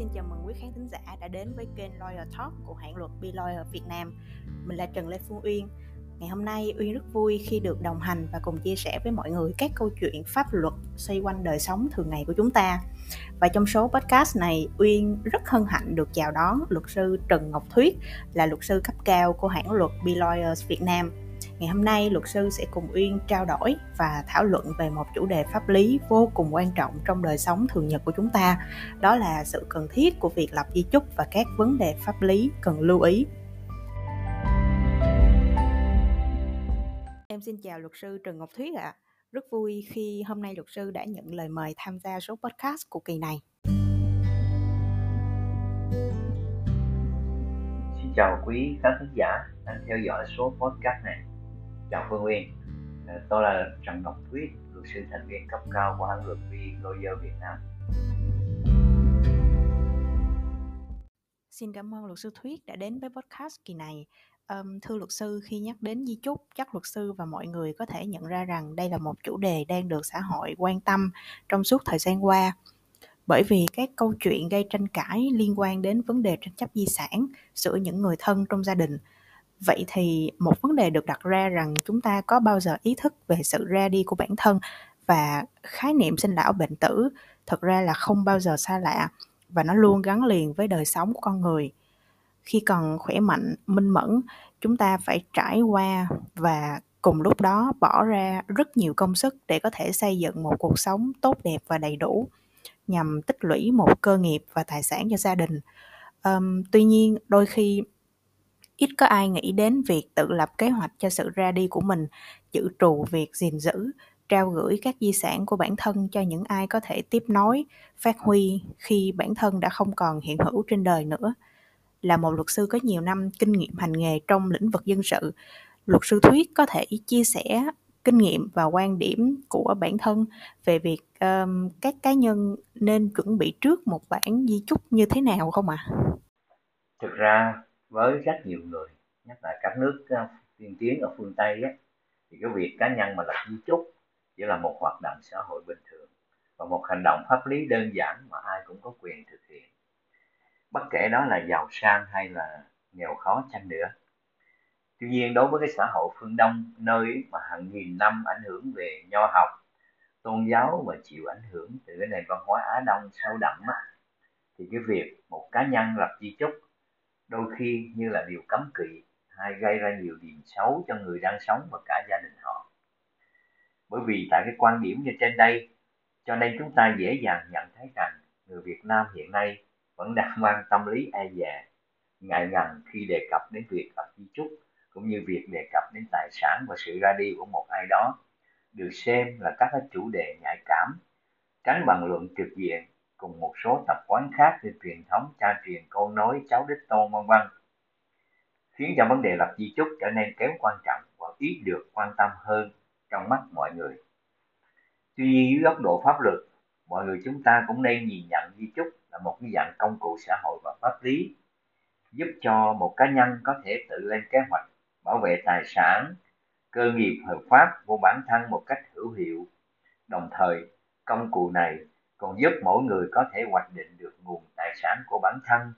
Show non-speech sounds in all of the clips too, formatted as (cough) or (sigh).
xin chào mừng quý khán thính giả đã đến với kênh Lawyer Talk của hãng luật Be Lawyer Việt Nam. Mình là Trần Lê Phương Uyên. Ngày hôm nay Uyên rất vui khi được đồng hành và cùng chia sẻ với mọi người các câu chuyện pháp luật xoay quanh đời sống thường ngày của chúng ta. Và trong số podcast này, Uyên rất hân hạnh được chào đón luật sư Trần Ngọc Thuyết là luật sư cấp cao của hãng luật Be Lawyers Việt Nam Ngày hôm nay, luật sư sẽ cùng Uyên trao đổi và thảo luận về một chủ đề pháp lý vô cùng quan trọng trong đời sống thường nhật của chúng ta, đó là sự cần thiết của việc lập di chúc và các vấn đề pháp lý cần lưu ý. Em xin chào luật sư Trần Ngọc Thuyết ạ. À. Rất vui khi hôm nay luật sư đã nhận lời mời tham gia số podcast của kỳ này. Xin chào quý khán thính giả đang theo dõi số podcast này chào Phương Uyên ờ, tôi là Trần Ngọc Thuyết luật sư thành viên cấp cao của hãng luật Vi Lawyer Việt Nam Xin cảm ơn luật sư Thuyết đã đến với podcast kỳ này. Um, thưa luật sư, khi nhắc đến di chúc, chắc luật sư và mọi người có thể nhận ra rằng đây là một chủ đề đang được xã hội quan tâm trong suốt thời gian qua. Bởi vì các câu chuyện gây tranh cãi liên quan đến vấn đề tranh chấp di sản giữa những người thân trong gia đình vậy thì một vấn đề được đặt ra rằng chúng ta có bao giờ ý thức về sự ra đi của bản thân và khái niệm sinh lão bệnh tử thực ra là không bao giờ xa lạ và nó luôn gắn liền với đời sống của con người. Khi còn khỏe mạnh minh mẫn chúng ta phải trải qua và cùng lúc đó bỏ ra rất nhiều công sức để có thể xây dựng một cuộc sống tốt đẹp và đầy đủ nhằm tích lũy một cơ nghiệp và tài sản cho gia đình. Um, tuy nhiên đôi khi ít có ai nghĩ đến việc tự lập kế hoạch cho sự ra đi của mình, dự trù việc gìn giữ, trao gửi các di sản của bản thân cho những ai có thể tiếp nối, phát huy khi bản thân đã không còn hiện hữu trên đời nữa. Là một luật sư có nhiều năm kinh nghiệm hành nghề trong lĩnh vực dân sự, luật sư Thuyết có thể chia sẻ kinh nghiệm và quan điểm của bản thân về việc um, các cá nhân nên chuẩn bị trước một bản di chúc như thế nào không ạ? À? Thực ra với rất nhiều người nhất là các nước ờ, tiên tiến ở phương tây á, thì cái việc cá nhân mà lập di chúc chỉ là một hoạt động xã hội bình thường và một hành động pháp lý đơn giản mà ai cũng có quyền thực hiện. Bất kể đó là giàu sang hay là nghèo khó chăng nữa. Tuy nhiên đối với cái xã hội phương đông nơi mà hàng nghìn năm ảnh hưởng về nho học tôn giáo và chịu ảnh hưởng từ cái nền văn hóa á đông sâu đậm á, thì cái việc một cá nhân lập di chúc đôi khi như là điều cấm kỵ hay gây ra nhiều điểm xấu cho người đang sống và cả gia đình họ. Bởi vì tại cái quan điểm như trên đây, cho nên chúng ta dễ dàng nhận thấy rằng người Việt Nam hiện nay vẫn đang (laughs) mang tâm lý e dè, ngại ngần khi đề cập đến việc lập di chúc cũng như việc đề cập đến tài sản và sự ra đi của một ai đó. Được xem là các chủ đề nhạy cảm, tránh bằng luận trực diện cùng một số tập quán khác như truyền thống, cha truyền con nối cháu đích tôn vân vân. Khiến cho vấn đề lập di chúc trở nên kém quan trọng và ít được quan tâm hơn trong mắt mọi người. Tuy nhiên, dưới góc độ pháp luật, mọi người chúng ta cũng nên nhìn nhận di chúc là một cái dạng công cụ xã hội và pháp lý, giúp cho một cá nhân có thể tự lên kế hoạch, bảo vệ tài sản, cơ nghiệp hợp pháp của bản thân một cách hữu hiệu. Đồng thời, công cụ này còn giúp mỗi người có thể hoạch định được nguồn tài sản của bản thân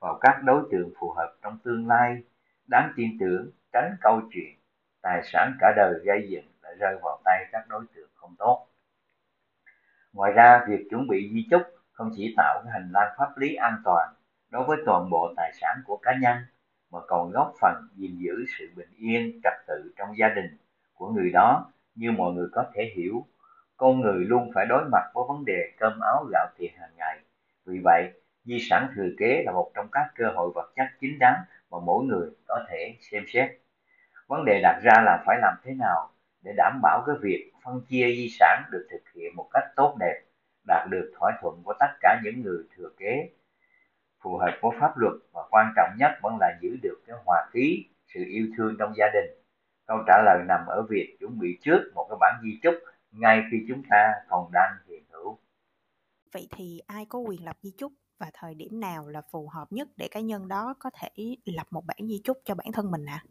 vào các đối tượng phù hợp trong tương lai. Đáng tin tưởng, tránh câu chuyện tài sản cả đời gây dựng lại rơi vào tay các đối tượng không tốt. Ngoài ra, việc chuẩn bị di chúc không chỉ tạo cái hành lang pháp lý an toàn đối với toàn bộ tài sản của cá nhân, mà còn góp phần gìn giữ sự bình yên, trật tự trong gia đình của người đó, như mọi người có thể hiểu con người luôn phải đối mặt với vấn đề cơm áo gạo tiền hàng ngày. Vì vậy, di sản thừa kế là một trong các cơ hội vật chất chính đáng mà mỗi người có thể xem xét. Vấn đề đặt ra là phải làm thế nào để đảm bảo cái việc phân chia di sản được thực hiện một cách tốt đẹp, đạt được thỏa thuận của tất cả những người thừa kế. Phù hợp với pháp luật và quan trọng nhất vẫn là giữ được cái hòa khí, sự yêu thương trong gia đình. Câu trả lời nằm ở việc chuẩn bị trước một cái bản di chúc ngay khi chúng ta còn đang hiện hữu. Vậy thì ai có quyền lập di chúc và thời điểm nào là phù hợp nhất để cá nhân đó có thể lập một bản di chúc cho bản thân mình ạ? À?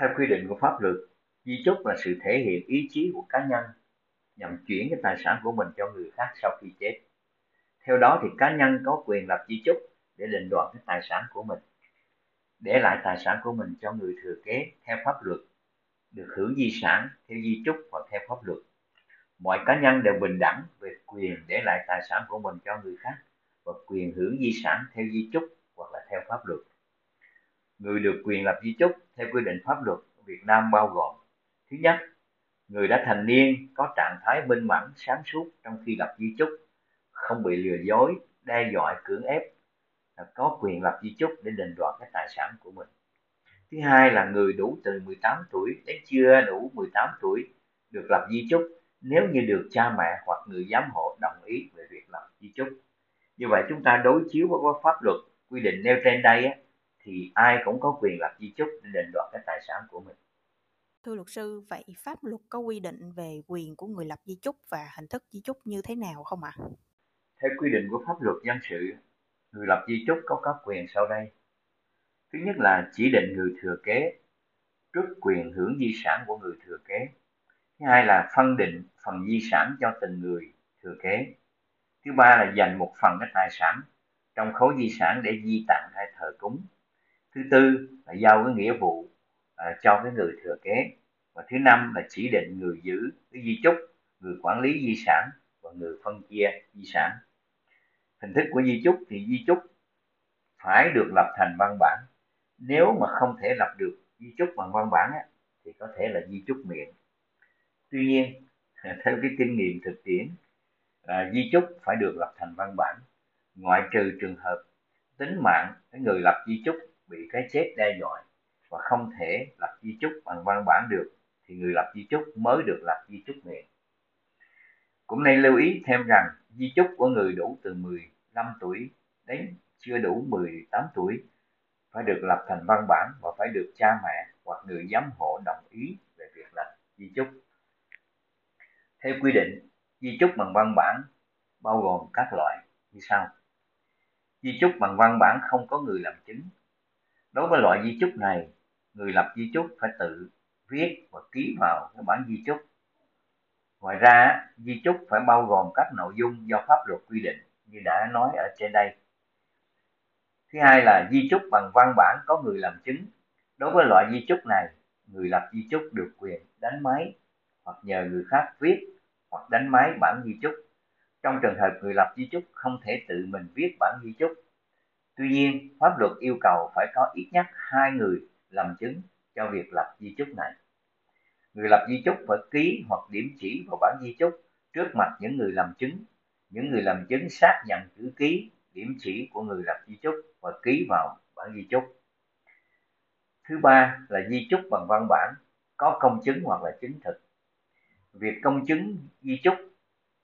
Theo quy định của pháp luật, di chúc là sự thể hiện ý chí của cá nhân nhằm chuyển cái tài sản của mình cho người khác sau khi chết. theo đó thì cá nhân có quyền lập di chúc để định đoạt cái tài sản của mình để lại tài sản của mình cho người thừa kế theo pháp luật được hưởng di sản theo di chúc và theo pháp luật mọi cá nhân đều bình đẳng về quyền để lại tài sản của mình cho người khác và quyền hưởng di sản theo di chúc hoặc là theo pháp luật. Người được quyền lập di chúc theo quy định pháp luật Việt Nam bao gồm, thứ nhất, người đã thành niên, có trạng thái minh mẫn, sáng suốt trong khi lập di chúc, không bị lừa dối, đe dọa, cưỡng ép có quyền lập di chúc để định đoạt cái tài sản của mình. Thứ hai là người đủ từ 18 tuổi đến chưa đủ 18 tuổi được lập di chúc nếu như được cha mẹ hoặc người giám hộ đồng ý về việc lập di chúc như vậy chúng ta đối chiếu với pháp luật quy định nêu trên đây á, thì ai cũng có quyền lập di chúc để định đoạt cái tài sản của mình Thưa luật sư, vậy pháp luật có quy định về quyền của người lập di chúc và hình thức di chúc như thế nào không ạ? À? Theo quy định của pháp luật dân sự, người lập di chúc có các quyền sau đây. Thứ nhất là chỉ định người thừa kế, trước quyền hưởng di sản của người thừa kế. Thứ hai là phân định phần di sản cho từng người thừa kế. Thứ ba là dành một phần cái tài sản trong khối di sản để di tặng hay thờ cúng. Thứ tư là giao cái nghĩa vụ à, cho cái người thừa kế. Và thứ năm là chỉ định người giữ cái di chúc, người quản lý di sản và người phân chia di sản hình thức của di chúc thì di chúc phải được lập thành văn bản nếu mà không thể lập được di chúc bằng văn bản á, thì có thể là di chúc miệng tuy nhiên theo cái kinh nghiệm thực tiễn à, di chúc phải được lập thành văn bản ngoại trừ trường hợp tính mạng cái người lập di chúc bị cái chết đe dọa và không thể lập di chúc bằng văn bản được thì người lập di chúc mới được lập di chúc miệng cũng nên lưu ý thêm rằng di chúc của người đủ từ 15 tuổi đến chưa đủ 18 tuổi phải được lập thành văn bản và phải được cha mẹ hoặc người giám hộ đồng ý về việc lập di chúc. Theo quy định, di chúc bằng văn bản bao gồm các loại như sau. Di chúc bằng văn bản không có người làm chứng. Đối với loại di chúc này, người lập di chúc phải tự viết và ký vào cái bản di chúc Ngoài ra, di chúc phải bao gồm các nội dung do pháp luật quy định như đã nói ở trên đây. Thứ hai là di chúc bằng văn bản có người làm chứng. Đối với loại di chúc này, người lập di chúc được quyền đánh máy hoặc nhờ người khác viết hoặc đánh máy bản di chúc. Trong trường hợp người lập di chúc không thể tự mình viết bản di chúc. Tuy nhiên, pháp luật yêu cầu phải có ít nhất hai người làm chứng cho việc lập di chúc này người lập di chúc phải ký hoặc điểm chỉ vào bản di chúc trước mặt những người làm chứng những người làm chứng xác nhận chữ ký điểm chỉ của người lập di chúc và ký vào bản di chúc thứ ba là di chúc bằng văn bản có công chứng hoặc là chứng thực việc công chứng di chúc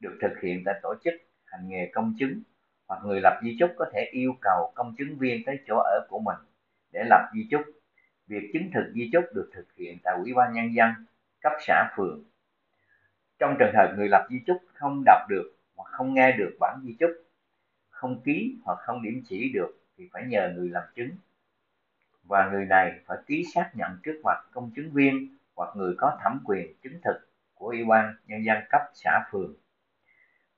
được thực hiện tại tổ chức hành nghề công chứng hoặc người lập di chúc có thể yêu cầu công chứng viên tới chỗ ở của mình để lập di chúc. Việc chứng thực di chúc được thực hiện tại ủy ban nhân dân, cấp xã, phường. Trong trường hợp người lập di chúc không đọc được hoặc không nghe được bản di chúc, không ký hoặc không điểm chỉ được thì phải nhờ người làm chứng. Và người này phải ký xác nhận trước mặt công chứng viên hoặc người có thẩm quyền chứng thực của ủy ban nhân dân cấp xã phường.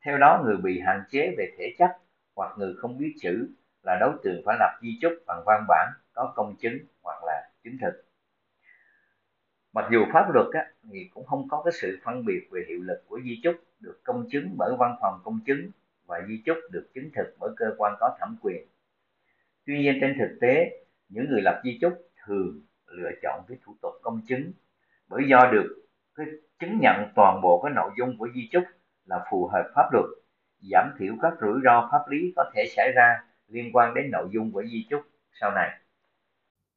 Theo đó người bị hạn chế về thể chất hoặc người không biết chữ là đối tượng phải lập di chúc bằng văn bản có công chứng hoặc là chứng thực. Mặc dù pháp luật á, thì cũng không có cái sự phân biệt về hiệu lực của di chúc được công chứng bởi văn phòng công chứng và di chúc được chứng thực bởi cơ quan có thẩm quyền. Tuy nhiên trên thực tế những người lập di chúc thường lựa chọn cái thủ tục công chứng bởi do được cái chứng nhận toàn bộ cái nội dung của di chúc là phù hợp pháp luật giảm thiểu các rủi ro pháp lý có thể xảy ra liên quan đến nội dung của di chúc sau này.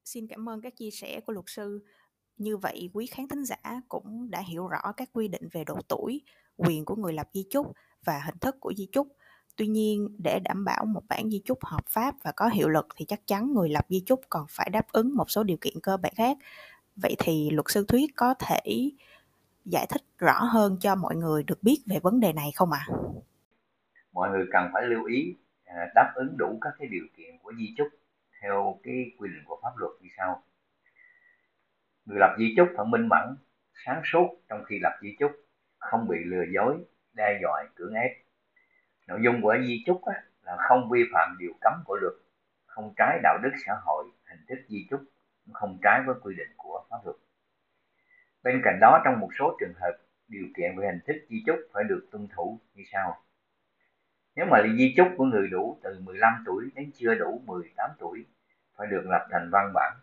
Xin cảm ơn các chia sẻ của luật sư. Như vậy, quý khán thính giả cũng đã hiểu rõ các quy định về độ tuổi, quyền của người lập di chúc và hình thức của di chúc. Tuy nhiên, để đảm bảo một bản di chúc hợp pháp và có hiệu lực thì chắc chắn người lập di chúc còn phải đáp ứng một số điều kiện cơ bản khác. Vậy thì luật sư Thuyết có thể giải thích rõ hơn cho mọi người được biết về vấn đề này không ạ? À? Mọi người cần phải lưu ý à, đáp ứng đủ các cái điều kiện của di chúc theo cái quy định của pháp luật như sau người lập di chúc phải minh mẫn, sáng suốt trong khi lập di chúc, không bị lừa dối, đe dọa, cưỡng ép nội dung của di chúc là không vi phạm điều cấm của luật, không trái đạo đức xã hội, hình thức di chúc không trái với quy định của pháp luật bên cạnh đó, trong một số trường hợp, điều kiện về hình thức di chúc phải được tuân thủ như sau. Nếu mà di chúc của người đủ từ 15 tuổi đến chưa đủ 18 tuổi, phải được lập thành văn bản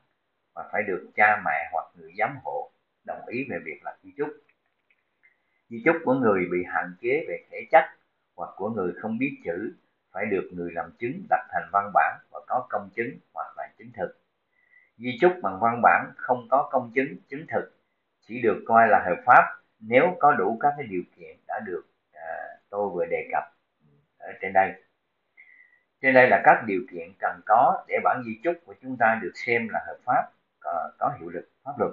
và phải được cha mẹ hoặc người giám hộ đồng ý về việc lập di chúc. Di chúc của người bị hạn chế về thể chất hoặc của người không biết chữ phải được người làm chứng đặt thành văn bản và có công chứng hoặc là chứng thực. Di chúc bằng văn bản không có công chứng chứng thực chỉ được coi là hợp pháp nếu có đủ các cái điều kiện đã được à, tôi vừa đề cập ở trên đây. Trên đây là các điều kiện cần có để bản di chúc của chúng ta được xem là hợp pháp có, có hiệu lực pháp luật.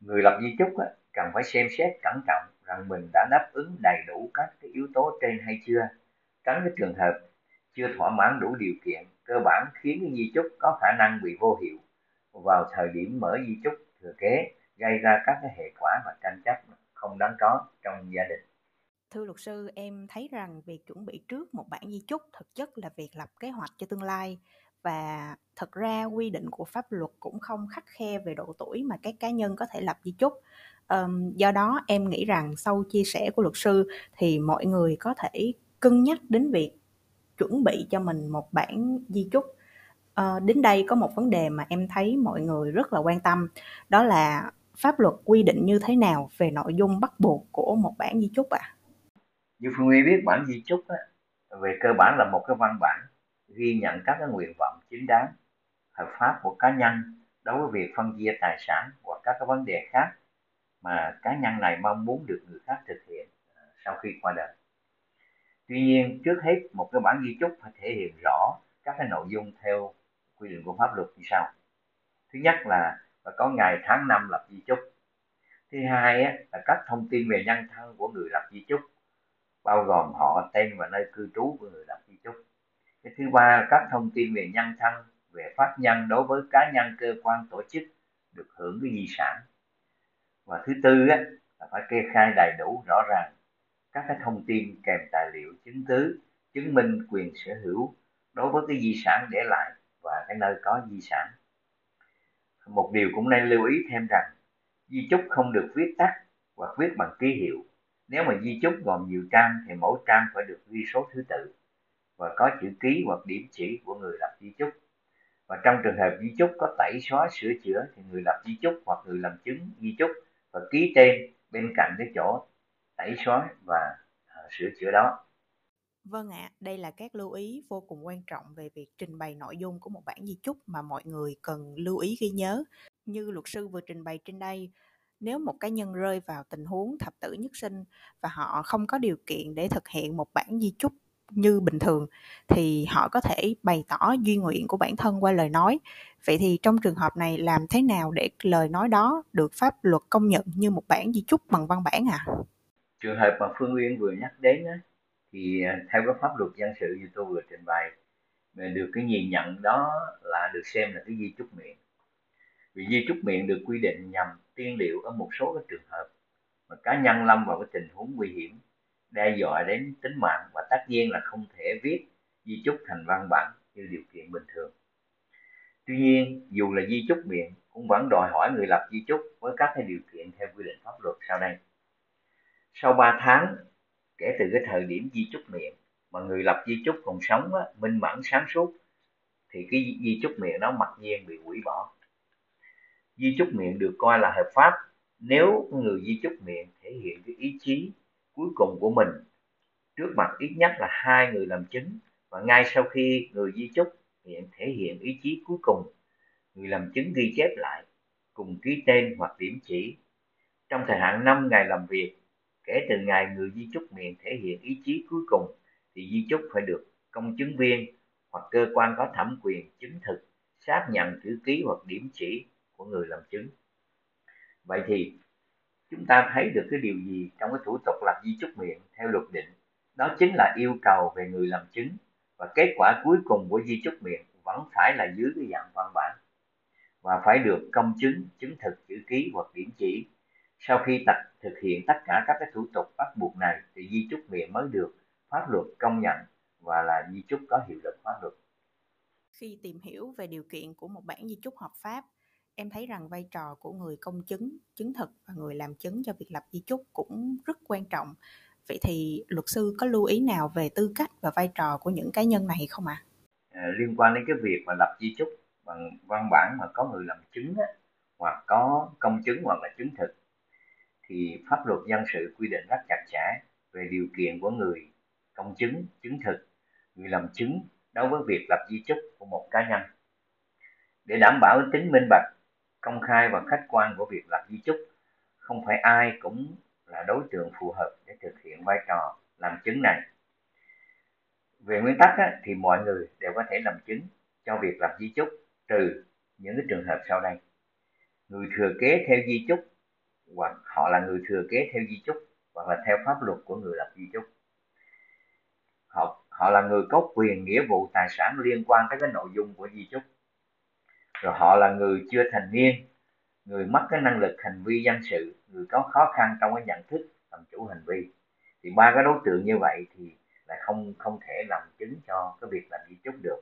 Người lập di chúc á, cần phải xem xét cẩn trọng rằng mình đã đáp ứng đầy đủ các cái yếu tố trên hay chưa tránh cái trường hợp chưa thỏa mãn đủ điều kiện cơ bản khiến cái di chúc có khả năng bị vô hiệu vào thời điểm mở di chúc thừa kế gây ra các cái hệ quả và tranh chấp không đáng có trong gia đình. Thưa luật sư em thấy rằng việc chuẩn bị trước một bản di chúc thực chất là việc lập kế hoạch cho tương lai và thật ra quy định của pháp luật cũng không khắc khe về độ tuổi mà các cá nhân có thể lập di chúc. Um, do đó em nghĩ rằng sau chia sẻ của luật sư thì mọi người có thể cân nhắc đến việc chuẩn bị cho mình một bản di chúc. Uh, đến đây có một vấn đề mà em thấy mọi người rất là quan tâm đó là pháp luật quy định như thế nào về nội dung bắt buộc của một bản di chúc ạ à? như phương huy biết bản di chúc á, về cơ bản là một cái văn bản ghi nhận các cái nguyện vọng chính đáng hợp pháp của cá nhân đối với việc phân chia tài sản hoặc các cái vấn đề khác mà cá nhân này mong muốn được người khác thực hiện à, sau khi qua đời tuy nhiên trước hết một cái bản di chúc phải thể hiện rõ các cái nội dung theo quy định của pháp luật như sau thứ nhất là và có ngày tháng năm lập di chúc. Thứ hai á, là các thông tin về nhân thân của người lập di chúc bao gồm họ tên và nơi cư trú của người lập di chúc. Cái thứ ba là các thông tin về nhân thân về pháp nhân đối với cá nhân cơ quan tổ chức được hưởng cái di sản. Và thứ tư á, là phải kê khai đầy đủ rõ ràng các cái thông tin kèm tài liệu chứng cứ chứng minh quyền sở hữu đối với cái di sản để lại và cái nơi có di sản một điều cũng nên lưu ý thêm rằng, di chúc không được viết tắt hoặc viết bằng ký hiệu. Nếu mà di chúc gồm nhiều trang thì mỗi trang phải được ghi số thứ tự và có chữ ký hoặc điểm chỉ của người lập di chúc. Và trong trường hợp di chúc có tẩy xóa, sửa chữa thì người lập di chúc hoặc người làm chứng di chúc và ký tên bên cạnh cái chỗ tẩy xóa và à, sửa chữa đó. Vâng ạ, à, đây là các lưu ý vô cùng quan trọng về việc trình bày nội dung của một bản di chúc mà mọi người cần lưu ý ghi nhớ. Như luật sư vừa trình bày trên đây, nếu một cá nhân rơi vào tình huống thập tử nhất sinh và họ không có điều kiện để thực hiện một bản di chúc như bình thường thì họ có thể bày tỏ duy nguyện của bản thân qua lời nói. Vậy thì trong trường hợp này làm thế nào để lời nói đó được pháp luật công nhận như một bản di chúc bằng văn bản ạ? À? Trường hợp mà Phương Uyên vừa nhắc đến á, thì à, theo cái pháp luật dân sự như tôi vừa trình bày được cái nhìn nhận đó là được xem là cái di chúc miệng. Vì di chúc miệng được quy định nhằm tiên liệu ở một số cái trường hợp mà cá nhân lâm vào cái tình huống nguy hiểm, đe dọa đến tính mạng và tất nhiên là không thể viết di chúc thành văn bản như điều kiện bình thường. Tuy nhiên, dù là di chúc miệng, cũng vẫn đòi hỏi người lập di chúc với các cái điều kiện theo quy định pháp luật sau đây. Sau 3 tháng kể từ cái thời điểm di chúc miệng mà người lập di chúc còn sống á, minh mẫn sáng suốt thì cái di chúc miệng đó mặc nhiên bị hủy bỏ. Di chúc miệng được coi là hợp pháp. Nếu người di chúc miệng thể hiện cái ý chí cuối cùng của mình trước mặt ít nhất là hai người làm chứng và ngay sau khi người di chúc miệng thể hiện ý chí cuối cùng người làm chứng ghi chép lại cùng ký tên hoặc điểm chỉ. Trong thời hạn 5 ngày làm việc kể từ ngày người di chúc miệng thể hiện ý chí cuối cùng, thì di chúc phải được công chứng viên hoặc cơ quan có thẩm quyền chứng thực, xác nhận chữ ký hoặc điểm chỉ của người làm chứng. Vậy thì, chúng ta thấy được cái điều gì trong cái thủ tục lập di chúc miệng theo luật định? Đó chính là yêu cầu về người làm chứng và kết quả cuối cùng của di chúc miệng vẫn phải là dưới cái dạng văn bản và phải được công chứng chứng thực chữ ký hoặc điểm chỉ sau khi tập thực hiện tất cả các cái thủ tục bắt buộc này thì di chúc miệng mới được pháp luật công nhận và là di chúc có hiệu lực pháp luật. Khi tìm hiểu về điều kiện của một bản di chúc hợp pháp, em thấy rằng vai trò của người công chứng, chứng thực và người làm chứng cho việc lập di chúc cũng rất quan trọng. Vậy thì luật sư có lưu ý nào về tư cách và vai trò của những cá nhân này không ạ? À? À, liên quan đến cái việc mà lập di chúc bằng văn bản mà có người làm chứng á, hoặc có công chứng hoặc là chứng thực thì pháp luật dân sự quy định rất chặt chẽ về điều kiện của người công chứng, chứng thực, người làm chứng đối với việc lập di chúc của một cá nhân. Để đảm bảo tính minh bạch, công khai và khách quan của việc lập di chúc, không phải ai cũng là đối tượng phù hợp để thực hiện vai trò làm chứng này. Về nguyên tắc á, thì mọi người đều có thể làm chứng cho việc lập di chúc trừ những cái trường hợp sau đây. Người thừa kế theo di chúc hoặc họ là người thừa kế theo di chúc, hoặc là theo pháp luật của người lập di chúc. Họ họ là người có quyền, nghĩa vụ, tài sản liên quan tới cái nội dung của di chúc. Rồi họ là người chưa thành niên, người mất cái năng lực hành vi dân sự, người có khó khăn trong cái nhận thức, làm chủ hành vi. Thì ba cái đối tượng như vậy thì lại không không thể làm chứng cho cái việc làm di chúc được.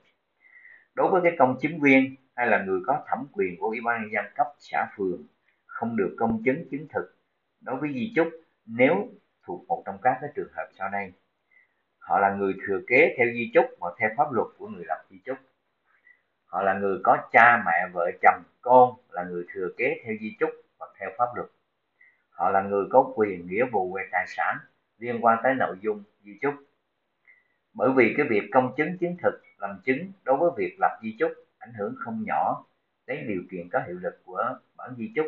Đối với cái công chứng viên, hay là người có thẩm quyền của ủy ban nhân dân cấp xã phường không được công chứng chứng thực. Đối với di chúc, nếu thuộc một trong các cái trường hợp sau đây, họ là người thừa kế theo di chúc và theo pháp luật của người lập di chúc. Họ là người có cha mẹ, vợ, chồng, con là người thừa kế theo di chúc và theo pháp luật. Họ là người có quyền, nghĩa vụ về tài sản liên quan tới nội dung di chúc. Bởi vì cái việc công chứng chứng thực làm chứng đối với việc lập di chúc ảnh hưởng không nhỏ đến điều kiện có hiệu lực của bản di chúc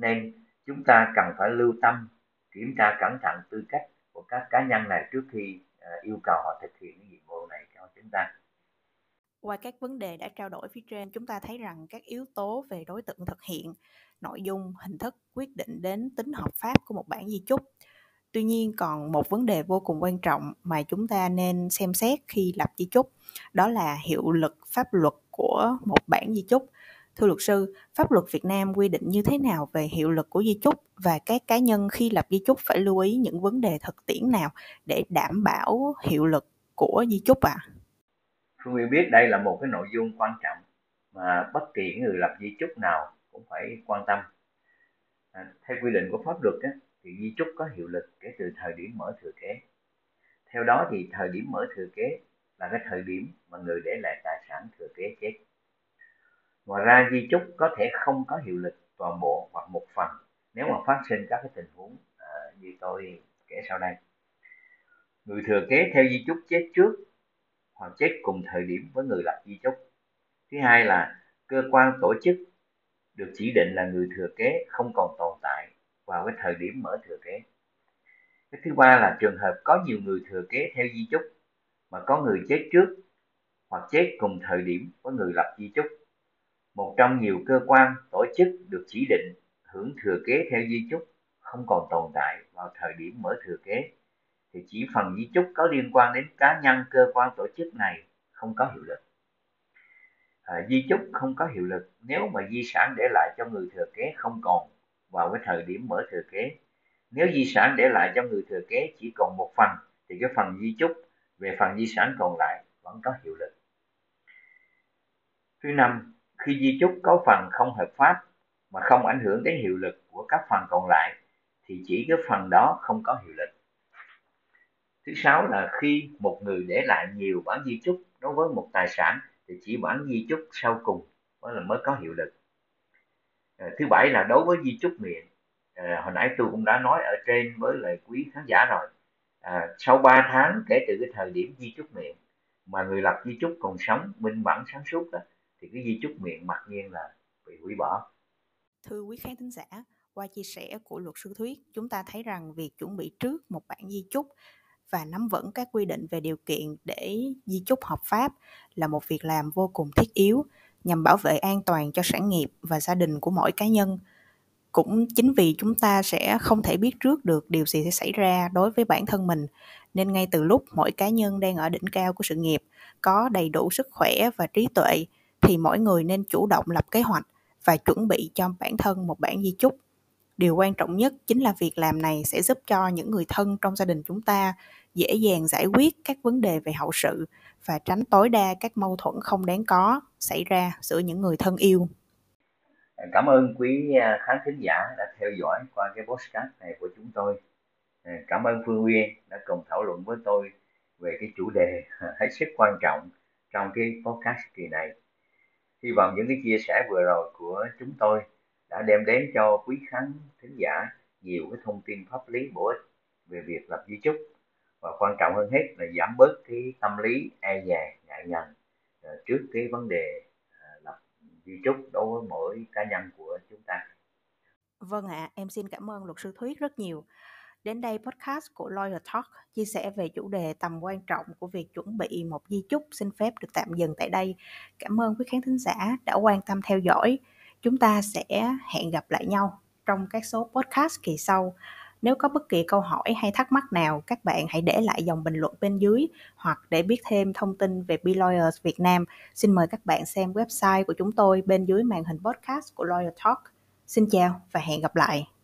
nên chúng ta cần phải lưu tâm, kiểm tra cẩn thận tư cách của các cá nhân này trước khi ờ, yêu cầu họ thực hiện cái nhiệm vụ này cho chúng ta. Qua các vấn đề đã trao đổi phía trên, chúng ta thấy rằng các yếu tố về đối tượng thực hiện, nội dung, hình thức quyết định đến tính hợp pháp của một bản di chúc. Tuy nhiên còn một vấn đề vô cùng quan trọng mà chúng ta nên xem xét khi lập di chúc, đó là hiệu lực pháp luật của một bản di chúc. Thưa luật sư, pháp luật Việt Nam quy định như thế nào về hiệu lực của di chúc và các cá nhân khi lập di chúc phải lưu ý những vấn đề thực tiễn nào để đảm bảo hiệu lực của di chúc ạ? À? Phương Nguyên biết đây là một cái nội dung quan trọng mà bất kỳ người lập di chúc nào cũng phải quan tâm. À, theo quy định của pháp luật á, thì di chúc có hiệu lực kể từ thời điểm mở thừa kế. Theo đó thì thời điểm mở thừa kế là cái thời điểm mà người để lại tài sản thừa kế chết Ngoài ra di chúc có thể không có hiệu lực toàn bộ hoặc một phần nếu mà phát sinh các cái tình huống à, như tôi kể sau đây. Người thừa kế theo di chúc chết trước hoặc chết cùng thời điểm với người lập di chúc. Thứ hai là cơ quan tổ chức được chỉ định là người thừa kế không còn tồn tại vào cái thời điểm mở thừa kế. Cái thứ ba là trường hợp có nhiều người thừa kế theo di chúc mà có người chết trước hoặc chết cùng thời điểm với người lập di chúc một trong nhiều cơ quan tổ chức được chỉ định hưởng thừa kế theo di chúc không còn tồn tại vào thời điểm mở thừa kế. Thì chỉ phần di chúc có liên quan đến cá nhân cơ quan tổ chức này không có hiệu lực. À, di chúc không có hiệu lực nếu mà di sản để lại cho người thừa kế không còn vào cái thời điểm mở thừa kế. Nếu di sản để lại cho người thừa kế chỉ còn một phần thì cái phần di chúc về phần di sản còn lại vẫn có hiệu lực. Thứ năm khi di chúc có phần không hợp pháp mà không ảnh hưởng đến hiệu lực của các phần còn lại thì chỉ cái phần đó không có hiệu lực. Thứ sáu là khi một người để lại nhiều bản di chúc đối với một tài sản thì chỉ bản di chúc sau cùng mới là mới có hiệu lực. À, thứ bảy là đối với di chúc miệng. À, hồi nãy tôi cũng đã nói ở trên với lời quý khán giả rồi. À, sau 3 tháng kể từ cái thời điểm di chúc miệng mà người lập di chúc còn sống minh mẫn sáng suốt đó, thì cái di chúc miệng mặc nhiên là bị hủy bỏ. Thưa quý khán thính giả, qua chia sẻ của luật sư Thuyết, chúng ta thấy rằng việc chuẩn bị trước một bản di chúc và nắm vững các quy định về điều kiện để di chúc hợp pháp là một việc làm vô cùng thiết yếu nhằm bảo vệ an toàn cho sản nghiệp và gia đình của mỗi cá nhân. Cũng chính vì chúng ta sẽ không thể biết trước được điều gì sẽ xảy ra đối với bản thân mình, nên ngay từ lúc mỗi cá nhân đang ở đỉnh cao của sự nghiệp, có đầy đủ sức khỏe và trí tuệ thì mỗi người nên chủ động lập kế hoạch và chuẩn bị cho bản thân một bản di chúc. Điều quan trọng nhất chính là việc làm này sẽ giúp cho những người thân trong gia đình chúng ta dễ dàng giải quyết các vấn đề về hậu sự và tránh tối đa các mâu thuẫn không đáng có xảy ra giữa những người thân yêu. Cảm ơn quý à, khán thính giả đã theo dõi qua cái podcast này của chúng tôi. À, cảm ơn Phương Uyên đã cùng thảo luận với tôi về cái chủ đề (laughs) hết sức quan trọng trong cái podcast kỳ này. Hy vọng những cái chia sẻ vừa rồi của chúng tôi đã đem đến cho quý khán thính giả nhiều cái thông tin pháp lý bổ ích về việc lập di chúc và quan trọng hơn hết là giảm bớt cái tâm lý e dè ngại ngần à, trước cái vấn đề à, lập di chúc đối với mỗi cá nhân của chúng ta. Vâng ạ, à, em xin cảm ơn luật sư Thuyết rất nhiều. Đến đây podcast của Lawyer Talk chia sẻ về chủ đề tầm quan trọng của việc chuẩn bị một di chúc xin phép được tạm dừng tại đây. Cảm ơn quý khán thính giả đã quan tâm theo dõi. Chúng ta sẽ hẹn gặp lại nhau trong các số podcast kỳ sau. Nếu có bất kỳ câu hỏi hay thắc mắc nào, các bạn hãy để lại dòng bình luận bên dưới hoặc để biết thêm thông tin về Be Lawyers Việt Nam, xin mời các bạn xem website của chúng tôi bên dưới màn hình podcast của Lawyer Talk. Xin chào và hẹn gặp lại.